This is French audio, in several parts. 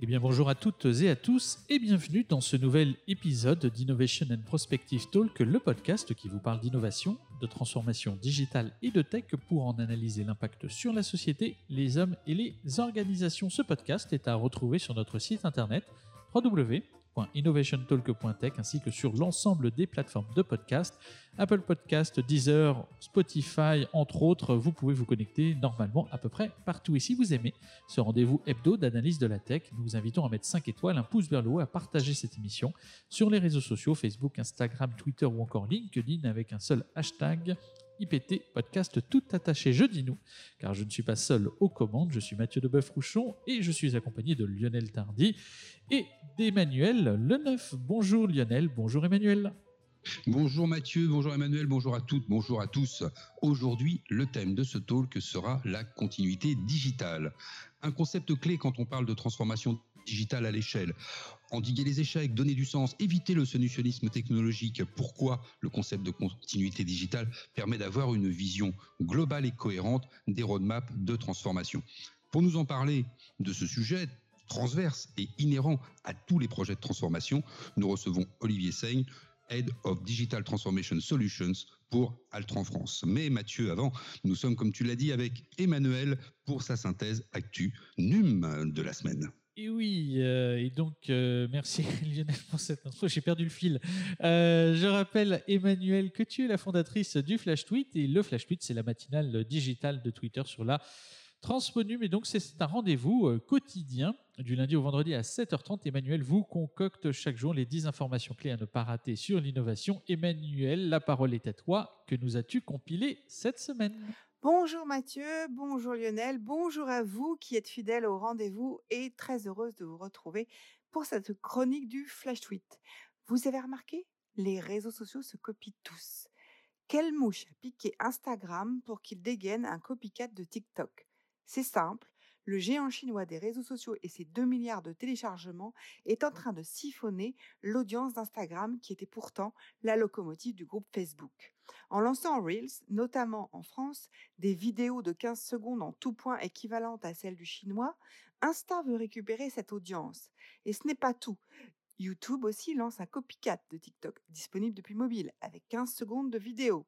Eh bien, bonjour à toutes et à tous et bienvenue dans ce nouvel épisode d'Innovation and Prospective Talk, le podcast qui vous parle d'innovation, de transformation digitale et de tech pour en analyser l'impact sur la société, les hommes et les organisations. Ce podcast est à retrouver sur notre site internet www innovationtalk.tech ainsi que sur l'ensemble des plateformes de podcast, Apple Podcast, Deezer, Spotify, entre autres. Vous pouvez vous connecter normalement à peu près partout. Et si vous aimez ce rendez-vous hebdo d'analyse de la tech, nous vous invitons à mettre 5 étoiles, un pouce vers le haut, à partager cette émission sur les réseaux sociaux, Facebook, Instagram, Twitter ou encore LinkedIn avec un seul hashtag IPT Podcast tout attaché. Je dis nous, car je ne suis pas seul aux commandes. Je suis Mathieu de rouchon et je suis accompagné de Lionel Tardy et d'Emmanuel Leneuf. Bonjour Lionel, bonjour Emmanuel. Bonjour Mathieu, bonjour Emmanuel, bonjour à toutes, bonjour à tous. Aujourd'hui, le thème de ce talk sera la continuité digitale. Un concept clé quand on parle de transformation digitale à l'échelle. Endiguer les échecs, donner du sens, éviter le solutionnisme technologique. Pourquoi le concept de continuité digitale permet d'avoir une vision globale et cohérente des roadmaps de transformation? Pour nous en parler de ce sujet transverse et inhérent à tous les projets de transformation, nous recevons Olivier Seigne, Head of Digital Transformation Solutions pour Altran France. Mais Mathieu, avant, nous sommes, comme tu l'as dit, avec Emmanuel pour sa synthèse actu NUM de la semaine. Et oui, euh, et donc euh, merci Lionel pour cette info, j'ai perdu le fil. Euh, je rappelle Emmanuel que tu es la fondatrice du Flash Tweet et le Flash Tweet c'est la matinale digitale de Twitter sur la Transponum et donc c'est un rendez-vous quotidien du lundi au vendredi à 7h30. Emmanuel vous concocte chaque jour les 10 informations clés à ne pas rater sur l'innovation. Emmanuel, la parole est à toi. Que nous as-tu compilé cette semaine? Bonjour Mathieu, bonjour Lionel, bonjour à vous qui êtes fidèles au rendez-vous et très heureuse de vous retrouver pour cette chronique du Flash Tweet. Vous avez remarqué Les réseaux sociaux se copient tous. Quelle mouche a piqué Instagram pour qu'il dégaine un copycat de TikTok? C'est simple, le géant chinois des réseaux sociaux et ses 2 milliards de téléchargements est en train de siphonner l'audience d'Instagram qui était pourtant la locomotive du groupe Facebook. En lançant Reels, notamment en France, des vidéos de 15 secondes en tout point équivalentes à celles du chinois, Insta veut récupérer cette audience. Et ce n'est pas tout. YouTube aussi lance un copycat de TikTok disponible depuis mobile avec 15 secondes de vidéo.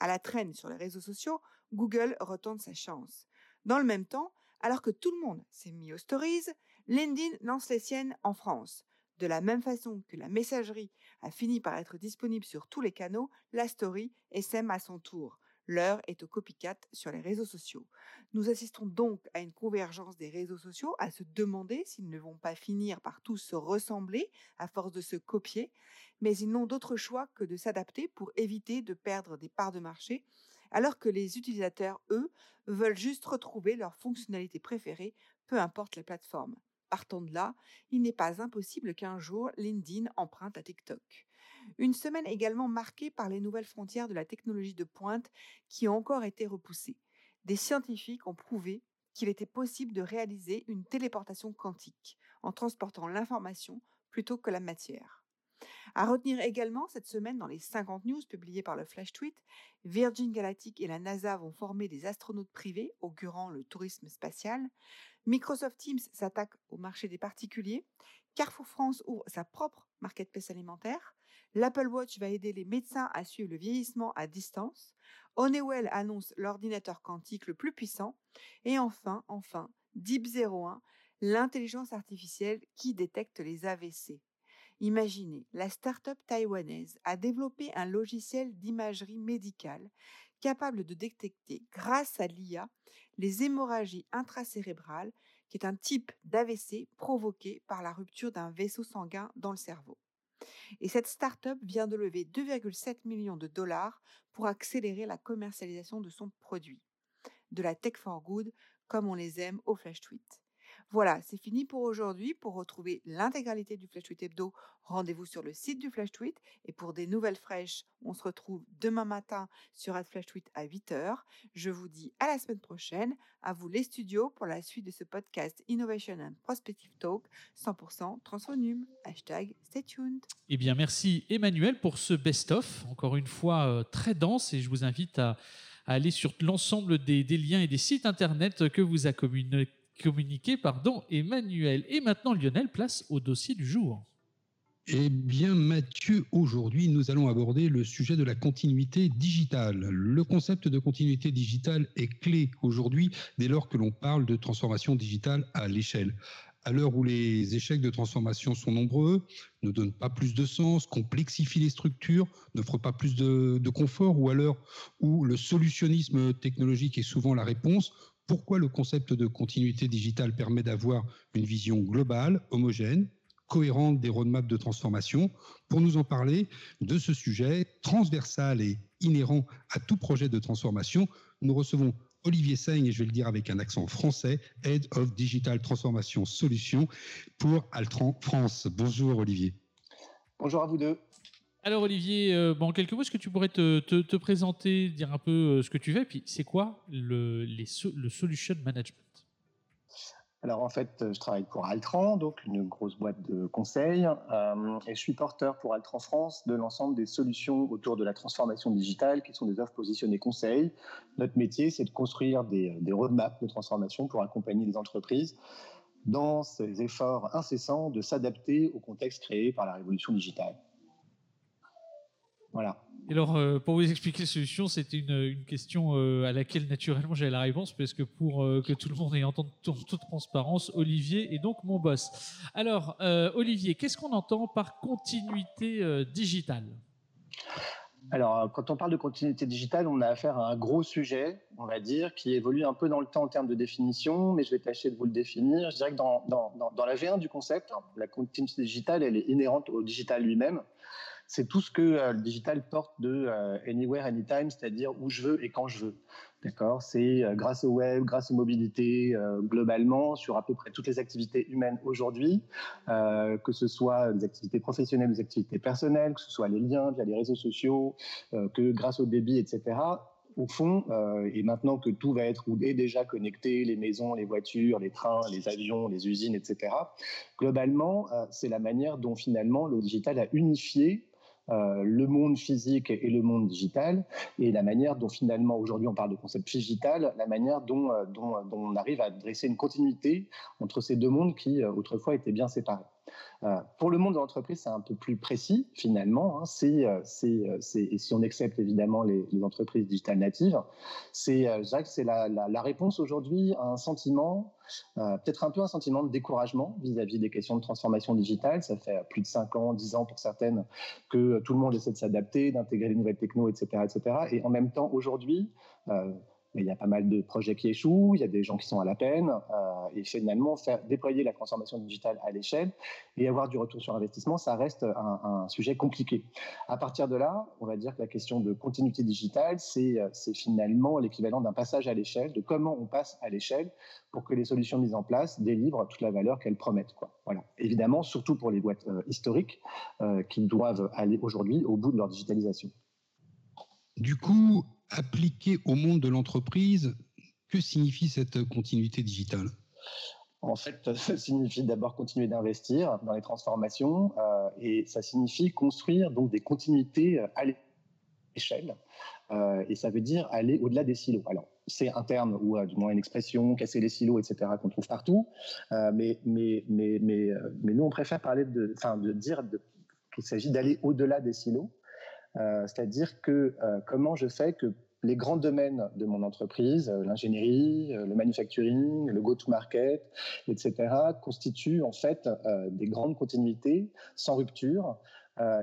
À la traîne sur les réseaux sociaux, Google retente sa chance. Dans le même temps, alors que tout le monde s'est mis aux stories, LinkedIn lance les siennes en France. De la même façon que la messagerie a fini par être disponible sur tous les canaux, la story SM à son tour. L'heure est au copycat sur les réseaux sociaux. Nous assistons donc à une convergence des réseaux sociaux, à se demander s'ils ne vont pas finir par tous se ressembler à force de se copier, mais ils n'ont d'autre choix que de s'adapter pour éviter de perdre des parts de marché alors que les utilisateurs, eux, veulent juste retrouver leur fonctionnalité préférée, peu importe la plateforme. Partant de là, il n'est pas impossible qu'un jour LinkedIn emprunte à TikTok. Une semaine également marquée par les nouvelles frontières de la technologie de pointe qui ont encore été repoussées. Des scientifiques ont prouvé qu'il était possible de réaliser une téléportation quantique en transportant l'information plutôt que la matière. À retenir également cette semaine dans les 50 news publiées par le Flash Tweet, Virgin Galactic et la NASA vont former des astronautes privés augurant le tourisme spatial. Microsoft Teams s'attaque au marché des particuliers. Carrefour France ouvre sa propre marketplace alimentaire. L'Apple Watch va aider les médecins à suivre le vieillissement à distance. Honeywell annonce l'ordinateur quantique le plus puissant. Et enfin, enfin, Deep 01, l'intelligence artificielle qui détecte les AVC. Imaginez, la start-up taïwanaise a développé un logiciel d'imagerie médicale capable de détecter, grâce à l'IA, les hémorragies intracérébrales, qui est un type d'AVC provoqué par la rupture d'un vaisseau sanguin dans le cerveau. Et cette start-up vient de lever 2,7 millions de dollars pour accélérer la commercialisation de son produit. De la tech for good, comme on les aime au Flash Tweet. Voilà, c'est fini pour aujourd'hui. Pour retrouver l'intégralité du Flash Tweet Hebdo, rendez-vous sur le site du Flash Tweet. Et pour des nouvelles fraîches, on se retrouve demain matin sur Flash Tweet à 8h. Je vous dis à la semaine prochaine. À vous les studios pour la suite de ce podcast Innovation and Prospective Talk 100% Transfonum. Hashtag stay tuned. Eh bien, merci Emmanuel pour ce best-of, encore une fois euh, très dense. Et je vous invite à, aller sur l'ensemble des, des liens et des sites internet que vous a communiqués communiqué pardon, Emmanuel. Et maintenant, Lionel, place au dossier du jour. Eh bien, Mathieu, aujourd'hui, nous allons aborder le sujet de la continuité digitale. Le concept de continuité digitale est clé aujourd'hui dès lors que l'on parle de transformation digitale à l'échelle. À l'heure où les échecs de transformation sont nombreux, ne donnent pas plus de sens, complexifient les structures, n'offrent pas plus de, de confort, ou à l'heure où le solutionnisme technologique est souvent la réponse, pourquoi le concept de continuité digitale permet d'avoir une vision globale, homogène, cohérente des roadmaps de transformation. Pour nous en parler de ce sujet transversal et inhérent à tout projet de transformation, nous recevons Olivier Seigne, et je vais le dire avec un accent français, Head of Digital Transformation Solutions pour Altran France. Bonjour Olivier. Bonjour à vous deux. Alors Olivier, euh, bon, en quelques mots, est-ce que tu pourrais te, présenter, dire un peu euh, ce que tu fais, puis c'est quoi le, solution management? Alors en fait, je travaille pour Altran, donc une grosse boîte de conseil, euh, et je suis porteur pour Altran France de l'ensemble des solutions autour de la transformation digitale, qui sont des offres positionnées conseil. Notre métier, c'est de construire des, des roadmaps de transformation pour accompagner les entreprises dans ces efforts incessants de s'adapter au contexte créé par la révolution digitale. Voilà. alors, euh, pour vous expliquer la solution, c'était une, question euh, à laquelle naturellement j'avais la réponse, parce que pour euh, que tout le monde ait entendu toute, toute transparence, Olivier est donc mon boss. Alors, Olivier, qu'est-ce qu'on entend par continuité digitale? Alors, quand on parle de continuité digitale, on a affaire à un gros sujet, on va dire, qui évolue un peu dans le temps en termes de définition, mais je vais tâcher de vous le définir. Je dirais que dans, dans, dans la V1 du concept, la continuité digitale, elle est inhérente au digital lui-même c'est tout ce que euh, le digital porte de euh, anywhere, anytime, c'est-à-dire où je veux et quand je veux. D'accord? C'est euh, grâce au web, grâce aux mobilités, globalement, sur à peu près toutes les activités humaines aujourd'hui, que ce soit des activités professionnelles, des activités personnelles, que ce soit les liens via les réseaux sociaux, que grâce au débit, etc au fond, et maintenant que tout va être ou est déjà connecté, les maisons, les voitures, les trains, les avions, les usines, etc., globalement, c'est la manière dont finalement le digital a unifié euh, le monde physique et le monde digital, et la manière dont finalement aujourd'hui on parle de concept digital, la manière dont, euh, dont on arrive à dresser une continuité entre ces deux mondes qui euh, autrefois étaient bien séparés. Euh, pour le monde de l'entreprise, c'est un peu plus précis finalement. Hein. Euh, c'est, et si on accepte évidemment les, entreprises digitales natives, c'est, euh, que c'est la, la, réponse aujourd'hui à un sentiment, peut-être un peu un sentiment de découragement vis-à-vis des questions de transformation digitale. Ça fait plus de 5 ans, 10 ans pour certaines que tout le monde essaie de s'adapter, d'intégrer les nouvelles techno, etc., etc. Et en même temps, aujourd'hui, il y a pas mal de projets qui échouent, il y a des gens qui sont à la peine, euh, et finalement, faire déployer la transformation digitale à l'échelle et avoir du retour sur investissement, ça reste un, sujet compliqué. À partir de là, on va dire que la question de continuité digitale, c'est finalement l'équivalent d'un passage à l'échelle, de comment on passe à l'échelle pour que les solutions mises en place délivrent toute la valeur qu'elles promettent. Voilà. Évidemment, surtout pour les boîtes euh, historiques euh, qui doivent aller aujourd'hui au bout de leur digitalisation. Du coup, appliqué au monde de l'entreprise, que signifie cette continuité digitale? En fait, ça signifie d'abord continuer d'investir dans les transformations euh, et ça signifie construire donc des continuités euh, à l'échelle. Euh, et ça veut dire aller au-delà des silos. Alors, c'est un terme ou du moins une expression, casser les silos, etc., qu'on trouve partout. mais, mais, mais, mais, mais nous, on préfère parler de, de dire qu'il s'agit d'aller au-delà des silos euh, c'est-à-dire que euh, comment je fais que les grands domaines de mon entreprise, euh, l'ingénierie, le manufacturing, le go-to-market, etc., constituent en fait des grandes continuités sans rupture.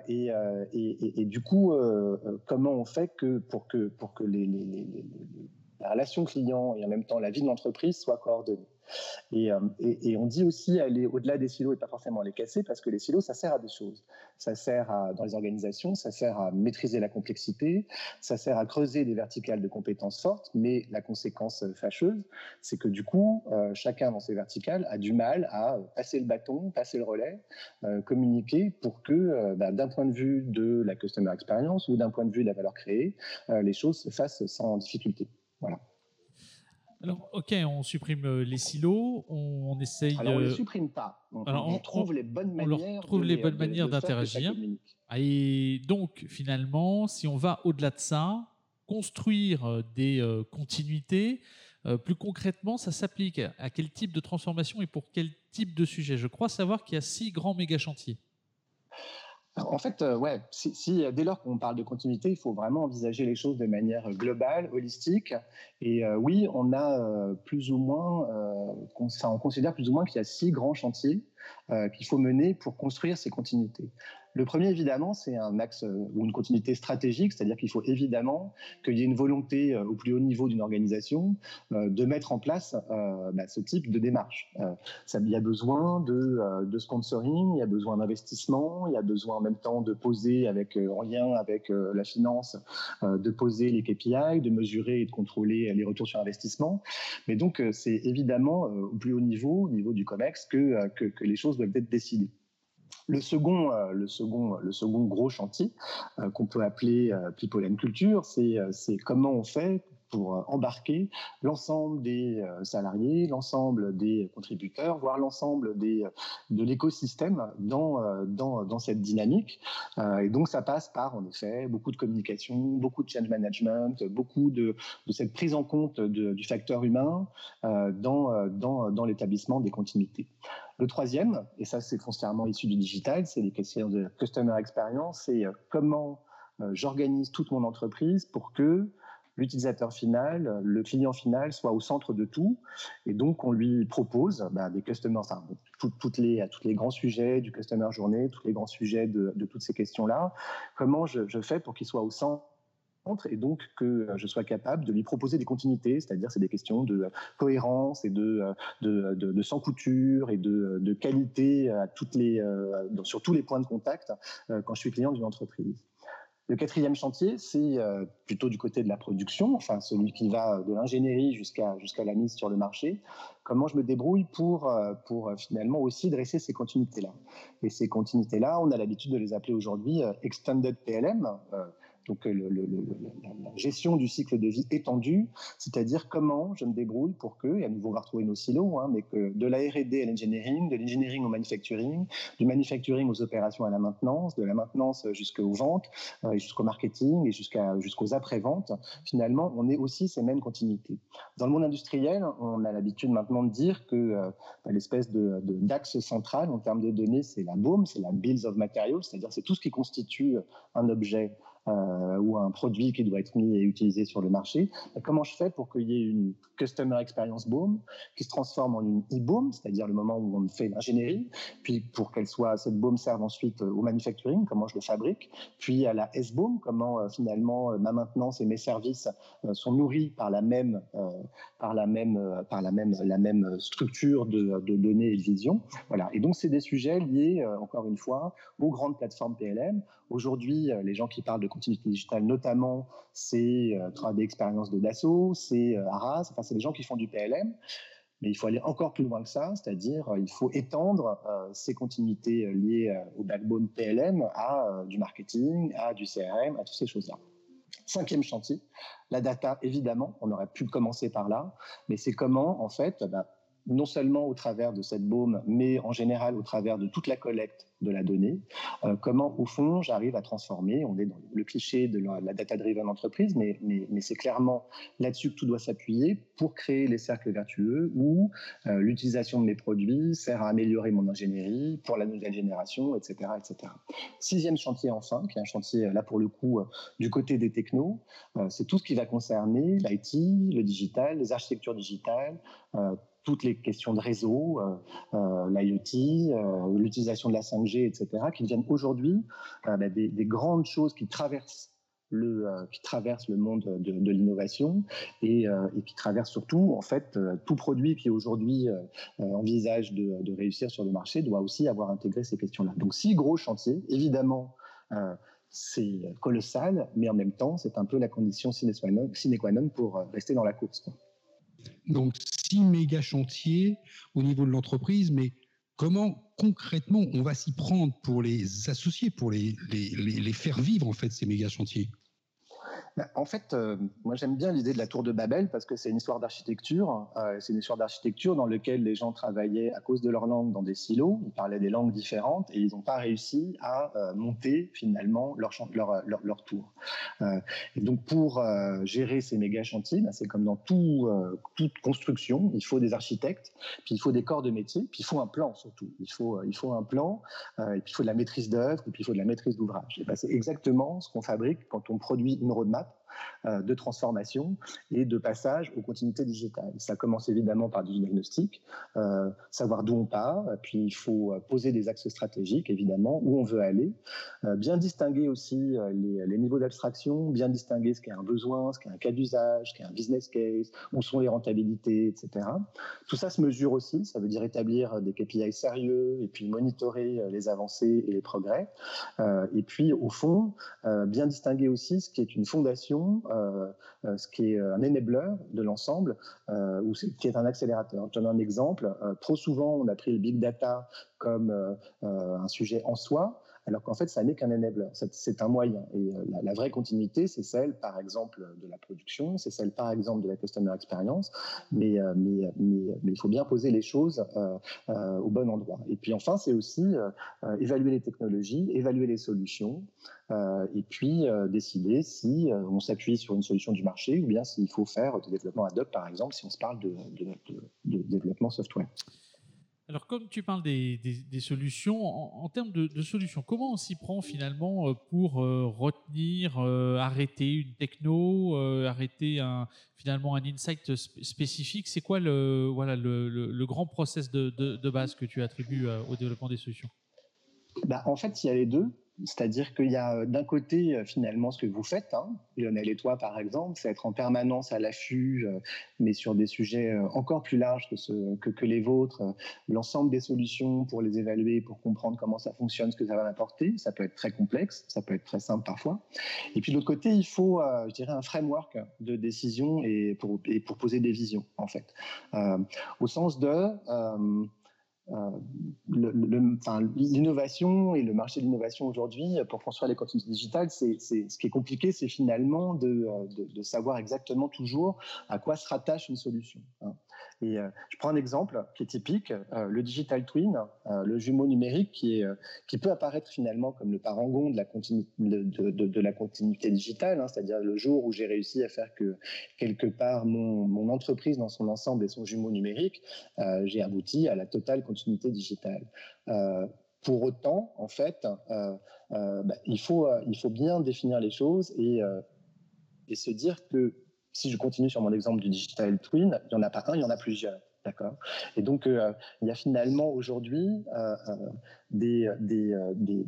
et, du coup, comment on fait que pour que, pour que les, la relation client et en même temps la vie de l'entreprise soient coordonnées? Et, et, on dit aussi aller au-delà des silos et pas forcément les casser, parce que les silos, ça sert à des choses. Ça sert dans les organisations, ça sert à maîtriser la complexité, ça sert à creuser des verticales de compétences fortes, mais la conséquence fâcheuse, c'est que du coup, chacun dans ces verticales a du mal à passer le bâton, passer le relais, communiquer pour que, bah, d'un point de vue de la customer experience ou d'un point de vue de la valeur créée, les choses se fassent sans difficulté. Voilà. Alors, ok, on supprime euh, les silos, on, essaye. Alors, on ne les supprime pas. On, trouve les bonnes manières. trouve les bonnes manières d'interagir. Et donc, finalement, si on va au-delà de ça, construire euh, des euh, continuités, plus concrètement, ça s'applique à quel type de transformation et pour quel type de sujet? Je crois savoir qu'il y a six grands méga chantiers. En fait, euh, ouais, si, dès lors qu'on parle de continuité, il faut vraiment envisager les choses de manière globale, holistique. Et euh, oui, on a euh, plus ou moins, on considère plus ou moins qu'il y a six grands chantiers qu'il faut mener pour construire ces continuités. Le premier, évidemment, c'est un axe euh, ou une continuité stratégique, c'est-à-dire qu'il faut évidemment qu'il y ait une volonté euh, au plus haut niveau d'une organisation euh, de mettre en place bah, ce type de démarche. Il y a besoin de, sponsoring, il y a besoin d'investissement, il y a besoin en même temps de poser avec, en lien avec la finance, de poser les KPI, de mesurer et de contrôler les retours sur investissement. Mais donc, c'est évidemment au plus haut niveau, au niveau du COMEX, que les choses doivent être décidées. Le second, euh, le second, le second gros chantier euh, qu'on peut appeler euh, People and Culture, c'est comment on fait pour embarquer l'ensemble des salariés, l'ensemble des contributeurs, voire l'ensemble des de l'écosystème dans, dans, dans cette dynamique. Et donc ça passe par en effet beaucoup de communication, beaucoup de change management, beaucoup de, de cette prise en compte du facteur humain dans, dans, dans l'établissement des continuités. Le troisième, et ça c'est foncièrement issu du digital, c'est les questions de customer experience, c'est euh, comment euh, j'organise toute mon entreprise pour que l'utilisateur final, le client final soit au centre de tout. Et donc, on lui propose bah, des customers, enfin, les, tous les grands sujets du customer journée, tous les grands sujets de, toutes ces questions-là. Comment je, fais pour qu'il soit au centre et donc que euh, je sois capable de lui proposer des continuités, c'est-à-dire c'est des questions de euh, cohérence et de, euh, de, sans couture et de, qualité à toutes les, sur tous les points de contact quand je suis client d'une entreprise. Le quatrième chantier, c'est plutôt du côté de la production, enfin celui qui va de l'ingénierie jusqu'à la mise sur le marché. Comment je me débrouille pour, pour finalement aussi dresser ces continuités-là. Et ces continuités-là, on a l'habitude de les appeler aujourd'hui Extended PLM donc euh, la gestion du cycle de vie étendu, c'est-à-dire comment je me débrouille pour que, et à nouveau on va retrouver nos silos, hein, mais que de la R&D à l'engineering, de l'engineering au manufacturing, du manufacturing aux opérations à la maintenance, de la maintenance jusqu'aux ventes, euh, jusqu'au marketing et jusqu'aux après-ventes, finalement, on est aussi ces mêmes continuités. Dans le monde industriel, on a l'habitude maintenant de dire que euh, bah, l'espèce de, d'axe central en termes de données, c'est la BOM, c'est la Bills of Materials, c'est-à-dire c'est tout ce qui constitue un objet euh, ou un produit qui doit être mis et utilisé sur le marché. comment je fais pour qu'il y ait une Customer Experience Boom qui se transforme en une e-boom, c'est-à-dire le moment où on fait l'ingénierie, puis pour qu'elle soit, cette boom serve ensuite au manufacturing, comment je le fabrique, puis à la S-boom, comment euh, finalement euh, ma maintenance et mes services sont nourris par la même, par la même, par la même, la même structure de, de données et de vision. Voilà. Et donc, c'est des sujets liés, encore une fois, aux grandes plateformes PLM. Aujourd'hui, les gens qui parlent de continuité digitale, notamment, c'est euh, 3D Expérience de Dassault, c'est euh, Arras, enfin, c'est des gens qui font du PLM. Mais il faut aller encore plus loin que ça, c'est-à-dire euh, il faut étendre euh, ces continuités liées au backbone PLM à du marketing, à du CRM, à toutes ces choses-là. Cinquième chantier, la data, évidemment, on aurait pu commencer par là, mais c'est comment, en fait, bah, non seulement au travers de cette baume, mais en général au travers de toute la collecte de la donnée, euh, comment au fond j'arrive à transformer, on est dans le cliché de la, data-driven entreprise, mais, mais, c'est clairement là-dessus que tout doit s'appuyer pour créer les cercles vertueux où euh, l'utilisation de mes produits sert à améliorer mon ingénierie pour la nouvelle génération, etc. etc. Sixième chantier enfin, qui est un chantier là pour le coup euh, du côté des technos, c'est tout ce qui va concerner l'IT, le digital, les architectures digitales, toutes les questions de réseau, euh, euh, l'IoT, euh, l'utilisation de la 5G, etc., qui deviennent aujourd'hui bah, des, grandes choses qui traversent le, qui traverse le monde de, l'innovation et, qui traverse surtout, en fait, tout produit qui aujourd'hui envisage de, de, réussir sur le marché doit aussi avoir intégré ces questions-là. Donc, six gros chantiers, évidemment, c'est colossal, mais en même temps, c'est un peu la condition sine qua non pour rester dans la course. Donc, six méga chantiers au niveau de l'entreprise, mais comment concrètement on va s'y prendre pour les associer, pour les, faire vivre, en fait, ces méga chantiers? En fait, euh, moi j'aime bien l'idée de la tour de Babel parce que c'est une histoire d'architecture. Euh, c'est une histoire d'architecture dans laquelle les gens travaillaient à cause de leur langue dans des silos. Ils parlaient des langues différentes et ils n'ont pas réussi à euh, monter finalement leur, tour. et donc pour gérer ces méga chantiers, bah, c'est comme dans tout, toute construction, il faut des architectes, puis il faut des corps de métier, puis il faut un plan surtout. Il faut, il faut un plan, puis il faut de la maîtrise d'œuvre, puis il faut de la maîtrise d'ouvrage. Bah, c'est exactement ce qu'on fabrique quand on produit une roadmap euh, de transformation et de passage aux continuités digitales. Ça commence évidemment par du diagnostic, euh, savoir d'où on part, puis il faut euh, poser des axes stratégiques, évidemment, où on veut aller, bien distinguer aussi les, niveaux d'abstraction, bien distinguer ce qui est un besoin, ce qui est un cas d'usage, ce qui est un business case, où sont les rentabilités, etc. Tout ça se mesure aussi, ça veut dire établir des KPI sérieux et puis monitorer les avancées et les progrès. et puis, au fond, bien distinguer aussi ce qui est une fondation euh, euh, ce qui est un enabler de l'ensemble, euh, ou qui est un accélérateur. Je donne un exemple. trop souvent, on a pris le big data comme un sujet en soi, alors qu'en fait, ça n'est qu'un enabler, c'est un moyen. Et euh, la, vraie continuité, c'est celle, par exemple, de la production, c'est celle, par exemple, de la customer experience, mais, euh, mais, il faut bien poser les choses euh, au bon endroit. Et puis enfin, c'est aussi évaluer les technologies, évaluer les solutions, et puis décider si on s'appuie sur une solution du marché ou bien s'il faut faire du développement ad hoc, par exemple, si on se parle de développement software. Alors, comme tu parles des, solutions, en, termes de, solutions, comment on s'y prend finalement euh, pour euh, retenir, euh, arrêter une techno, arrêter finalement un insight spécifique? C'est quoi le, voilà, le, grand process de, base que tu attribues au développement des solutions? Bah, En fait, il y a les deux. C'est-à-dire qu'il y a euh, d'un côté euh, finalement ce que vous faites, hein, Lionel et toi par exemple, c'est être en permanence à l'affût, euh, mais sur des sujets encore plus larges que, que, les vôtres, l'ensemble des solutions pour les évaluer, pour comprendre comment ça fonctionne, ce que ça va apporter. Ça peut être très complexe, ça peut être très simple parfois. Et puis de l'autre côté, il faut, je dirais, un framework de décision et pour, poser des visions en fait, au sens de l'innovation et le marché de l'innovation aujourd'hui, pour construire les contenus digitales, c'est, ce qui est compliqué, c'est finalement de, de, de, savoir exactement toujours à quoi se rattache une solution. Hein. Et euh, je prends un exemple qui est typique, euh, le digital twin, euh, le jumeau numérique qui, peut apparaître finalement comme le parangon de la, continuité digitale, hein, c'est-à-dire le jour où j'ai réussi à faire que quelque part mon, entreprise dans son ensemble est son jumeau numérique, j'ai abouti à la totale continuité digitale. pour autant, en fait, bah, il, faut, bien définir les choses et, et se dire que si je continue sur mon exemple du digital twin, il n'y en a pas un, il y en a plusieurs. D'accord? Et donc, euh, il y a finalement aujourd'hui euh, euh, des, des, des,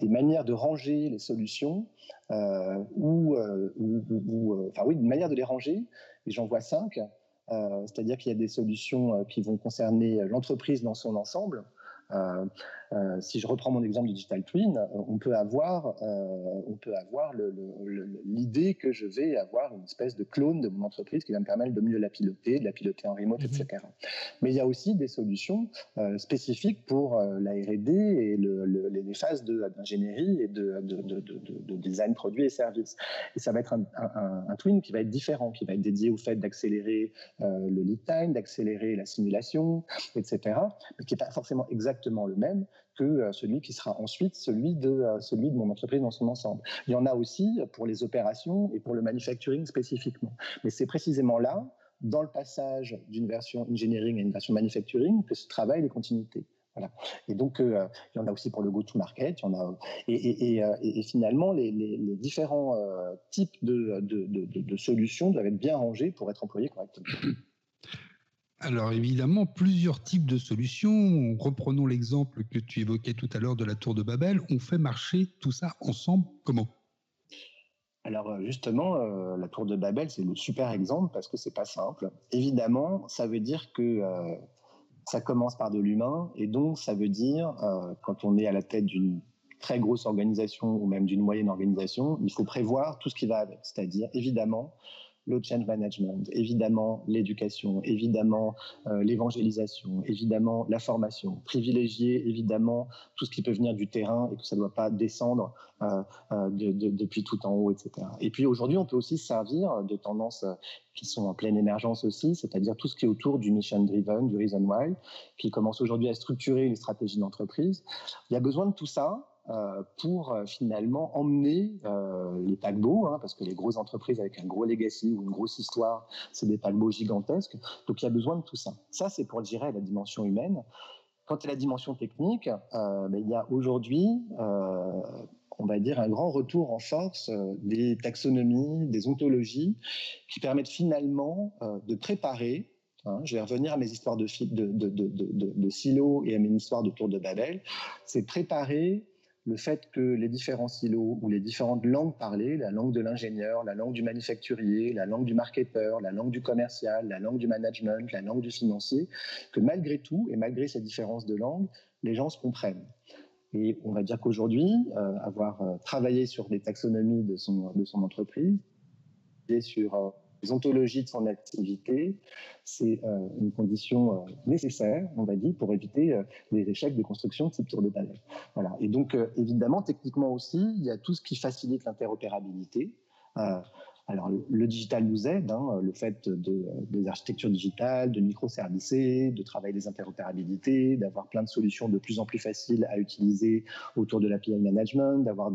des, manières de ranger les solutions, ou, ou, enfin oui, une manière de les ranger, et j'en vois cinq. C'est-à-dire qu'il y a des solutions qui vont concerner l'entreprise dans son ensemble, euh, euh, si je reprends mon exemple du digital twin, euh, on peut avoir, on peut avoir l'idée que je vais avoir une espèce de clone de mon entreprise qui va me permettre de mieux la piloter, de la piloter en remote, etc. Mhm. Mais il y a aussi des solutions spécifiques pour la R&D et les phases d'ingénierie et de, design produits et services. Et ça va être un, un, twin qui va être différent, qui va être dédié au fait d'accélérer le lead time, d'accélérer la simulation, etc. Mais qui n'est pas forcément exactement le même que euh, celui qui sera ensuite celui de, euh, celui de mon entreprise dans son ensemble. Il y en a aussi pour les opérations et pour le manufacturing spécifiquement. Mais c'est précisément là, dans le passage d'une version engineering à une version manufacturing, que se travaillent les continuités. Voilà. Et donc, euh, il y en a aussi pour le go-to-market. Il y en a, et, finalement, les, différents types de, solutions doivent être bien rangés pour être employés correctement. Alors évidemment, plusieurs types de solutions. Reprenons l'exemple que tu évoquais tout à l'heure de la tour de Babel. On fait marcher tout ça ensemble comment? Alors justement, la tour de Babel, c'est le super exemple parce que c'est pas simple. Évidemment, ça veut dire que ça commence par de l'humain et donc ça veut dire quand on est à la tête d'une très grosse organisation ou même d'une moyenne organisation, il faut prévoir tout ce qui va avec, c'est-à-dire évidemment le change management, évidemment l'éducation, évidemment euh, l'évangélisation, évidemment la formation, privilégier évidemment tout ce qui peut venir du terrain et que ça ne doit pas descendre euh, euh, depuis tout en haut, etc. Et puis aujourd'hui, on peut aussi servir de tendances qui sont en pleine émergence aussi, c'est-à-dire tout ce qui est autour du mission driven, du reason why, qui commence aujourd'hui à structurer les stratégies d'entreprise. Il y a besoin de tout ça pour euh, finalement emmener euh, les paquebots, hein, parce que les grosses entreprises avec un gros legacy ou une grosse histoire, c'est des paquebots gigantesques. Donc il y a besoin de tout ça. Ça, c'est pour, je la dimension humaine. Quant à la dimension technique, ben, il y a aujourd'hui, on va dire, un grand retour en force des taxonomies, des ontologies, qui permettent finalement de préparer Hein, je vais revenir à mes histoires de, de, silos et à mes histoires de tour de Babel. C'est préparer le fait que les différents silos ou les différentes langues parlées, la langue de l'ingénieur, la langue du manufacturier, la langue du marketeur, la langue du commercial, la langue du management, la langue du financier, que malgré tout et malgré ces différences de langue, les gens se comprennent. Et on va dire qu'aujourd'hui, euh, avoir euh, travaillé sur les taxonomies de son, de son entreprise et sur euh, ontologies de son activité, c'est euh, une condition euh, nécessaire, on va dire, pour éviter euh, les échecs de construction de type tour de. Voilà. Et donc, évidemment, techniquement aussi, il y a tout ce qui facilite l'interopérabilité. Alors, le digital nous aide, hein, le fait de, des architectures digitales, de microservices, de travailler des interopérabilités, d'avoir plein de solutions de plus en plus faciles à utiliser autour de l'API management, d'avoir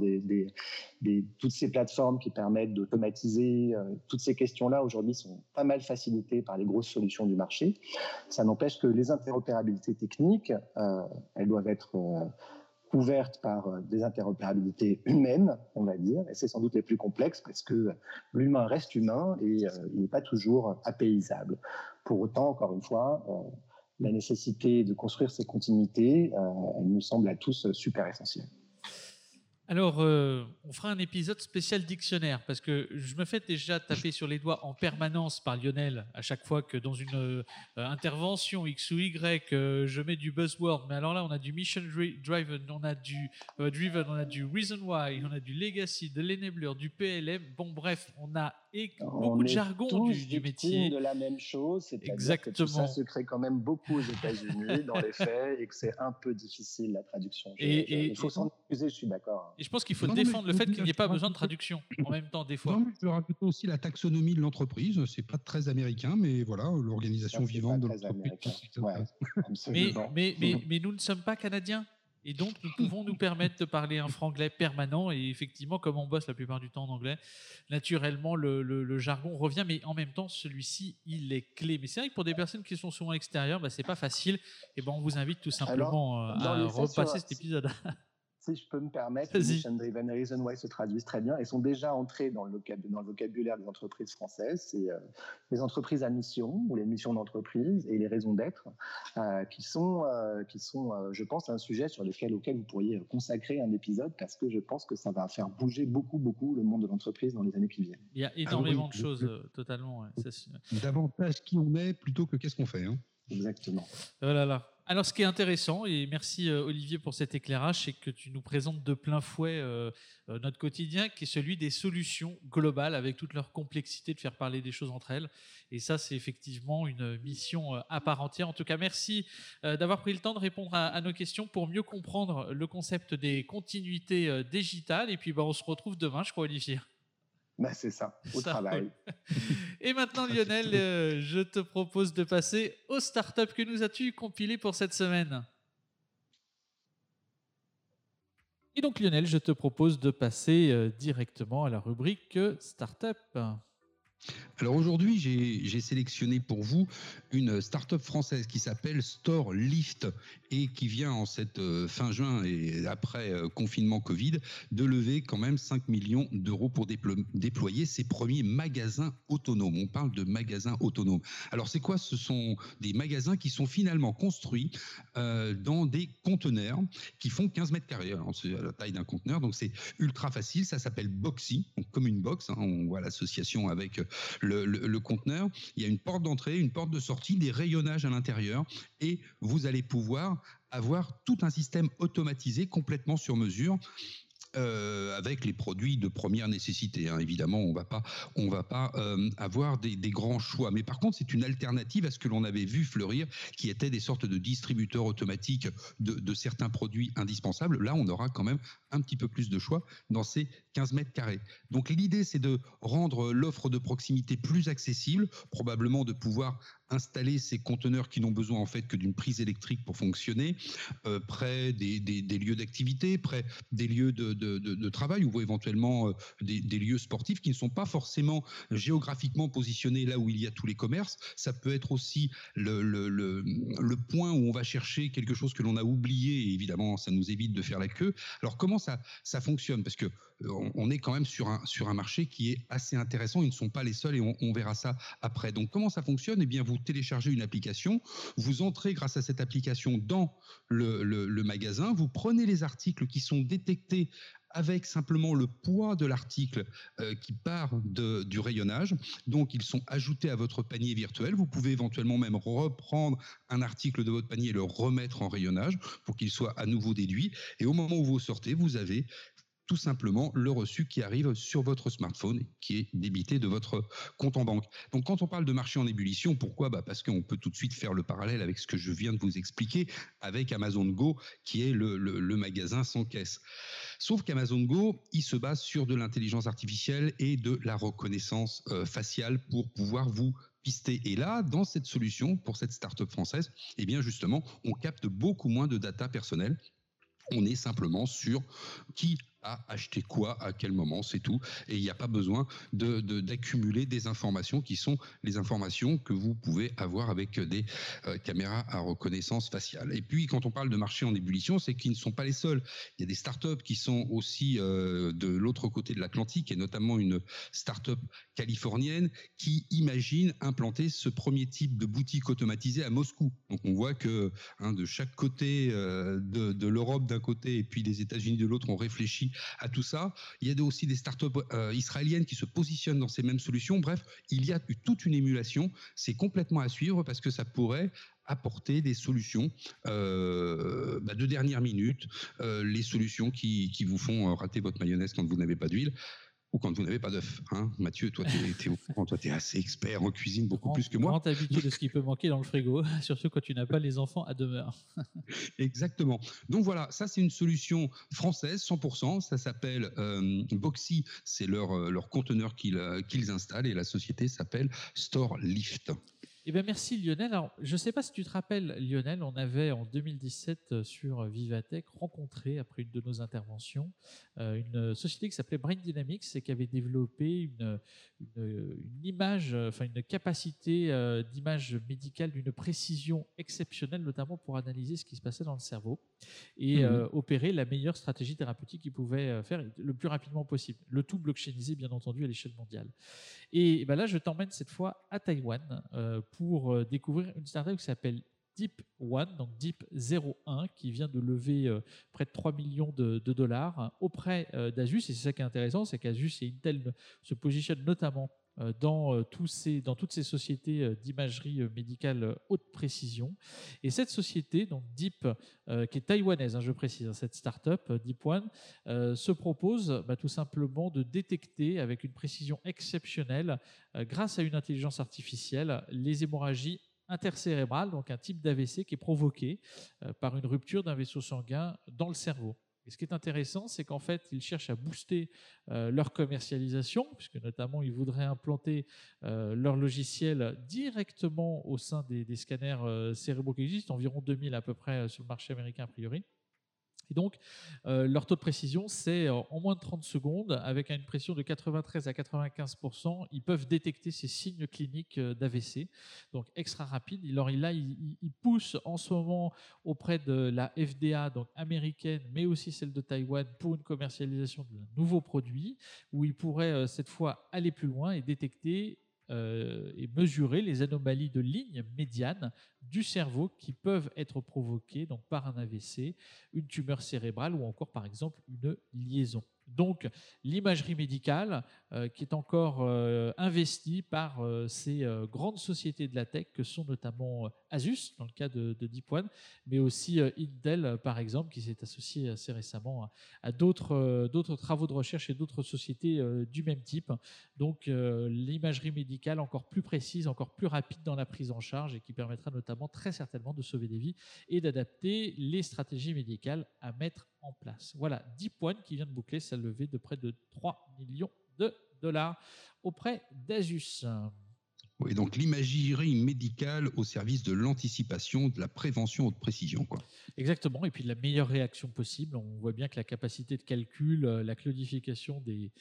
toutes ces plateformes qui permettent d'automatiser. Euh, toutes ces questions-là, aujourd'hui, sont pas mal facilitées par les grosses solutions du marché. Ça n'empêche que les interopérabilités techniques, euh, elles doivent être... Euh, couverte par euh, des interopérabilités humaines, on va dire, et c'est sans doute les plus complexes parce que l'humain reste humain et euh, il n'est pas toujours apaisable. Pour autant, encore une fois, euh, la nécessité de construire ces continuités, elle nous semble à tous super essentielle. Alors, euh, on fera un épisode spécial dictionnaire parce que je me fais déjà taper sur les doigts en permanence par Lionel à chaque fois que dans une euh, intervention X ou Y, euh, je mets du buzzword. Mais alors là, on a du mission driven, on a du driven, on a du reason why, on a du legacy, de l'enabler, du PLM. Bon, bref, on a et beaucoup de jargon du, du, métier. de la même chose, c'est-à-dire que tout ça se crée quand même beaucoup aux États-Unis dans les faits et que c'est un peu difficile la traduction. et, il faut s'en excuser, je suis d'accord. Et je pense qu'il faut défendre le fait qu'il n'y ait pas besoin de traduction en même temps des fois. Non, mais je rajoute aussi la taxonomie de l'entreprise. C'est pas très américain, mais voilà, l'organisation vivante de l'entreprise. mais, mais, mais, mais nous ne sommes pas canadiens. Et donc, nous pouvons nous permettre de parler un franglais permanent. Et effectivement, comme on bosse la plupart du temps en anglais, naturellement, le, jargon revient. Mais en même temps, celui-ci, il est clé. Mais c'est vrai que pour des personnes qui sont souvent extérieures, bah, c'est pas facile. Et ben, on vous invite tout simplement euh, à repasser cet épisode. si je peux me permettre, les Mission Driven Reason Why se traduisent très bien et sont déjà entrés dans le, dans le vocabulaire des entreprises françaises. C'est euh, les entreprises à mission ou les missions d'entreprise et les raisons d'être euh, qui sont, euh, qui sont je pense, un sujet sur lequel, auquel vous pourriez consacrer un épisode parce que je pense que ça va faire bouger beaucoup, beaucoup le monde de l'entreprise dans les années qui viennent. Il y a énormément de choses, totalement. Davantage qui on est plutôt que qu'est-ce qu'on fait. Hein. Exactement. Oh là là. Alors, ce qui est intéressant, et merci euh, Olivier pour cet éclairage, c'est que tu nous présentes de plein fouet euh, euh, notre quotidien, qui est celui des solutions globales, avec toute leur complexité de faire parler des choses entre elles. Et ça, c'est effectivement une mission à part entière. En tout cas, merci d'avoir pris le temps de répondre à, nos questions pour mieux comprendre le concept des continuités digitales. Et puis, bah, on se retrouve demain, je crois, Olivier. Bah, c'est ça, au travail. Et maintenant, Lionel, euh, je te propose de passer aux startups que nous as-tu compilées pour cette semaine? Et donc, Lionel, je te propose de passer euh, directement à la rubrique Startup. Alors aujourd'hui, j'ai sélectionné pour vous une start-up française qui s'appelle Store Lift et qui vient en cette euh, fin juin et après euh, confinement Covid de lever quand même 5 millions d'euros pour déployer ses premiers magasins autonomes. On parle de magasins autonomes. Alors c'est quoi? Ce sont des magasins qui sont finalement construits euh, dans des conteneurs qui font 15 mètres carrés. C'est la taille d'un conteneur, donc c'est ultra facile. Ça s'appelle Boxy, comme une box. Hein. on voit l'association avec le, conteneur. Il y a une porte d'entrée, une porte de sortie, des rayonnages à l'intérieur et vous allez pouvoir avoir tout un système automatisé complètement sur mesure euh, avec les produits de première nécessité. Hein. Évidemment, on va pas, on va pas euh, avoir des, grands choix. Mais par contre, c'est une alternative à ce que l'on avait vu fleurir, qui étaient des sortes de distributeurs automatiques de, certains produits indispensables. Là, on aura quand même un petit peu plus de choix dans ces 15 mètres carrés. Donc l'idée, c'est de rendre l'offre de proximité plus accessible, probablement de pouvoir installer ces conteneurs qui n'ont besoin en fait que d'une prise électrique pour fonctionner, euh, près des, lieux d'activité, près des lieux de, travail ou éventuellement euh, des, lieux sportifs qui ne sont pas forcément géographiquement positionnés là où il y a tous les commerces. Ça peut être aussi le, point où on va chercher quelque chose que l'on a oublié et évidemment ça nous évite de faire la queue. Alors comment ça, ça fonctionne? Parce que on est quand même sur un, sur un marché qui est assez intéressant. Ils ne sont pas les seuls et on, verra ça après. Donc comment ça fonctionne? Eh bien vous téléchargez une application, vous entrez grâce à cette application dans le, magasin, vous prenez les articles qui sont détectés avec simplement le poids de l'article euh, qui part du rayonnage. Donc, ils sont ajoutés à votre panier virtuel. Vous pouvez éventuellement même reprendre un article de votre panier et le remettre en rayonnage pour qu'il soit à nouveau déduit. Et au moment où vous sortez, vous avez tout simplement le reçu qui arrive sur votre smartphone, qui est débité de votre compte en banque. Donc quand on parle de marché en ébullition, pourquoi? Bah Parce qu'on peut tout de suite faire le parallèle avec ce que je viens de vous expliquer avec Amazon Go, qui est le, magasin sans caisse. Sauf qu'Amazon Go, il se base sur de l'intelligence artificielle et de la reconnaissance euh, faciale pour pouvoir vous pister. Et là, dans cette solution, pour cette start-up française, eh bien justement, on capte beaucoup moins de data personnelle on est simplement sur qui a acheté quoi, à quel moment, c'est tout. Et il n'y a pas besoin d'accumuler de, des informations qui sont les informations que vous pouvez avoir avec des euh, caméras à reconnaissance faciale. Et puis, quand on parle de marché en ébullition, c'est qu'ils ne sont pas les seuls. Il y a des startups qui sont aussi euh, de l'autre côté de l'Atlantique, et notamment une startup californienne qui imagine implanter ce premier type de boutique automatisée à Moscou. Donc, on voit que hein, de chaque côté euh, de, de l'Europe d'un côté et puis les États-Unis de l'autre, on réfléchit à tout ça. Il y a aussi des startups euh, israéliennes qui se positionnent dans ces mêmes solutions. Bref, il y a toute une émulation. C'est complètement à suivre parce que ça pourrait apporter des solutions euh, bah, de dernière minute, euh, les solutions qui, qui vous font rater votre mayonnaise quand vous n'avez pas d'huile ou quand vous n'avez pas d'œuf. Hein Mathieu, toi, tu es, es, assez expert en cuisine, beaucoup plus que moi. Grande habitude de ce qui peut manquer dans le frigo, surtout quand tu n'as pas les enfants à demeure. Exactement. Donc voilà, ça c'est une solution française, 100%. Ça s'appelle euh, Boxy, c'est leur, euh, leur conteneur euh, qu'ils installent, et la société s'appelle Store Lift. Eh bien, merci Lionel. Alors, je ne sais pas si tu te rappelles, Lionel, on avait en 2017 euh, sur Vivatech rencontré, après une de nos interventions, euh, une société qui s'appelait Brain Dynamics et qui avait développé une, une, image, enfin une capacité euh, d'image médicale d'une précision exceptionnelle, notamment pour analyser ce qui se passait dans le cerveau et mmh opérer la meilleure stratégie thérapeutique qu'ils pouvaient faire le plus rapidement possible. Le tout blockchainisé, bien entendu, à l'échelle mondiale. Et ben là, je t'emmène cette fois à Taïwan pour euh, découvrir une startup qui s'appelle Deep One, donc Deep 01, qui vient de lever euh, près de 3 millions de, dollars auprès euh, d'Asus. Et c'est ça qui est intéressant, c'est qu'Asus et Intel se positionnent notamment dans, tous ces, dans toutes ces sociétés d'imagerie médicale haute précision. Et cette société, donc Deep, qui est taïwanaise, hein, je précise, hein, cette startup Deep One, se propose bah, tout simplement de détecter avec une précision exceptionnelle, grâce à une intelligence artificielle, les hémorragies intercérébrales, donc un type d'AVC qui est provoqué par une rupture d'un vaisseau sanguin dans le cerveau. Ce qui est intéressant, c'est qu'en fait, ils cherchent à booster euh, leur commercialisation, puisque notamment ils voudraient implanter euh, leur logiciel directement au sein des, scanners euh, cérébraux qui existent, environ 2000 à peu près sur le marché américain a priori. Et donc, euh, leur taux de précision, c'est en moins de 30 secondes, avec une pression de 93 à 95% ils peuvent détecter ces signes cliniques euh, d'AVC. Donc, extra rapide. Alors, là, ils, poussent en ce moment auprès de la FDA, donc américaine, mais aussi celle de Taïwan, pour une commercialisation de nouveaux produits, où ils pourraient euh, cette fois aller plus loin et détecter et mesurer les anomalies de ligne médiane du cerveau qui peuvent être provoquées par un AVC, une tumeur cérébrale ou encore par exemple une liaison. Donc l'imagerie médicale euh, qui est encore euh, investie par euh, ces grandes sociétés de la tech que sont notamment Asus dans le cas de, de mais aussi Intel par exemple qui s'est associé assez récemment à, d'autres travaux de recherche et d'autres sociétés du même type. Donc l'imagerie médicale encore plus précise, encore plus rapide dans la prise en charge et qui permettra notamment très certainement de sauver des vies et d'adapter les stratégies médicales à mettre en place. Voilà, 10 points qui vient de boucler sa levée de près de 3 millions de dollars auprès d'Asus. Oui, donc l'imagerie médicale au service de l'anticipation, de la prévention haute précision. Quoi. Exactement, et puis de la meilleure réaction possible. On voit bien que la capacité de calcul, euh, la codification des,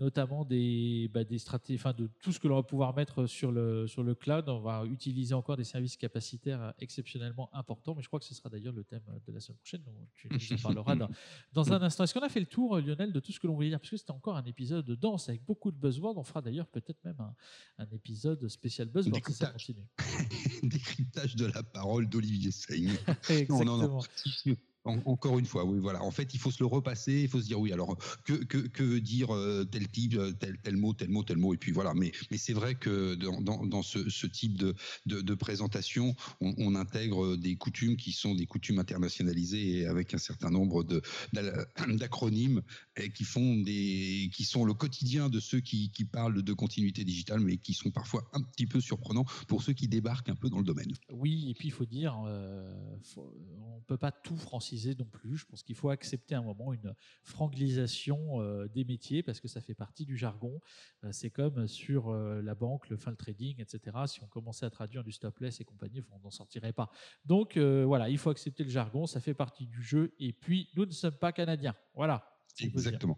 notamment des, bah, des stratégies, enfin de tout ce que l'on va pouvoir mettre sur le, sur le cloud. On va utiliser encore des services capacitaires exceptionnellement importants, mais je crois que ce sera d'ailleurs le thème de la semaine prochaine. Donc tu nous en parleras dans, dans un instant. Est-ce qu'on a fait le tour, Lionel, de tout ce que l'on voulait dire? Parce que c'était encore un épisode de danse avec beaucoup de buzzwords. On fera d'ailleurs peut-être même un, un, épisode spécial buzzword si ça continue. Décryptage de la parole d'Olivier Seigne. Exactement. Non, non, encore une fois, oui, voilà. En fait, il faut se le repasser, il faut se dire oui. Alors, que, veut dire euh, tel type, euh, tel, mot, tel mot, tel mot, et puis voilà. Mais, c'est vrai que dans, ce, type de, présentation, on, intègre des coutumes qui sont des coutumes internationalisées et avec un certain nombre d'acronymes qui font des, qui sont le quotidien de ceux qui, qui parlent de continuité digitale, mais qui sont parfois un petit peu surprenants pour ceux qui débarquent un peu dans le domaine. Oui, et puis il faut dire, euh, faut, on peut pas tout franciser non plus. Je pense qu'il faut accepter un moment une franglisation euh, des métiers parce que ça fait partie du jargon. Euh, c'est comme sur euh, la banque, le fin trading, etc. Si on commençait à traduire du stop-loss et compagnie, on n'en sortirait pas. Donc voilà, il faut accepter le jargon, ça fait partie du jeu. Et puis, nous ne sommes pas canadiens. Voilà. Exactement.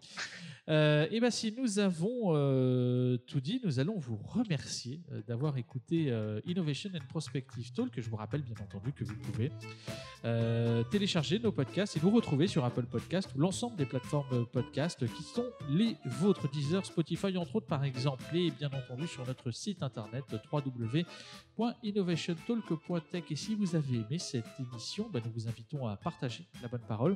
Euh, et bien, si nous avons euh, tout dit, nous allons vous remercier euh, d'avoir écouté euh, Innovation and Prospective Talk, que je vous rappelle bien entendu que vous pouvez télécharger nos podcasts et nous retrouver sur Apple Podcast ou l'ensemble des plateformes podcast qui sont les vôtres, Deezer, Spotify, entre autres par exemple, et bien entendu sur notre site internet www.innovationtalk.tech. Et si vous avez aimé cette émission, ben, nous vous invitons à partager la bonne parole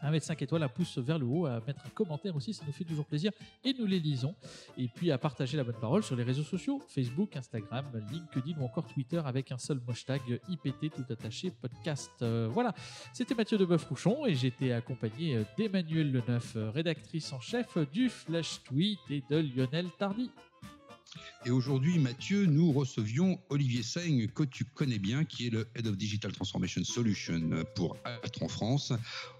à mettre 5 étoiles, un pouce vers le haut, à mettre un commentaire aussi, ça nous fait toujours plaisir et nous les lisons. Et puis à partager la bonne parole sur les réseaux sociaux, Facebook, Instagram, LinkedIn ou encore Twitter avec un seul hashtag IPT tout attaché podcast. Euh, voilà, c'était Mathieu de Boeuf-Rouchon et j'étais accompagné d'Emmanuel Leneuf, rédactrice en chef du Flash Tweet et de Lionel Tardy. Et aujourd'hui, Mathieu, nous recevions Olivier Seigne, que tu connais bien, qui est le Head of Digital Transformation Solution pour Altron France.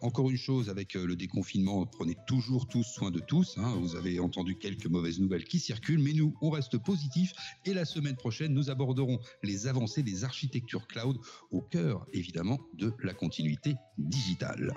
Encore une chose, avec euh, le déconfinement, prenez toujours tous soin de tous. Hein. Vous avez entendu quelques mauvaises nouvelles qui circulent, mais nous, on reste positifs. Et la semaine prochaine, nous aborderons les avancées des architectures cloud au cœur, évidemment, de la continuité digitale.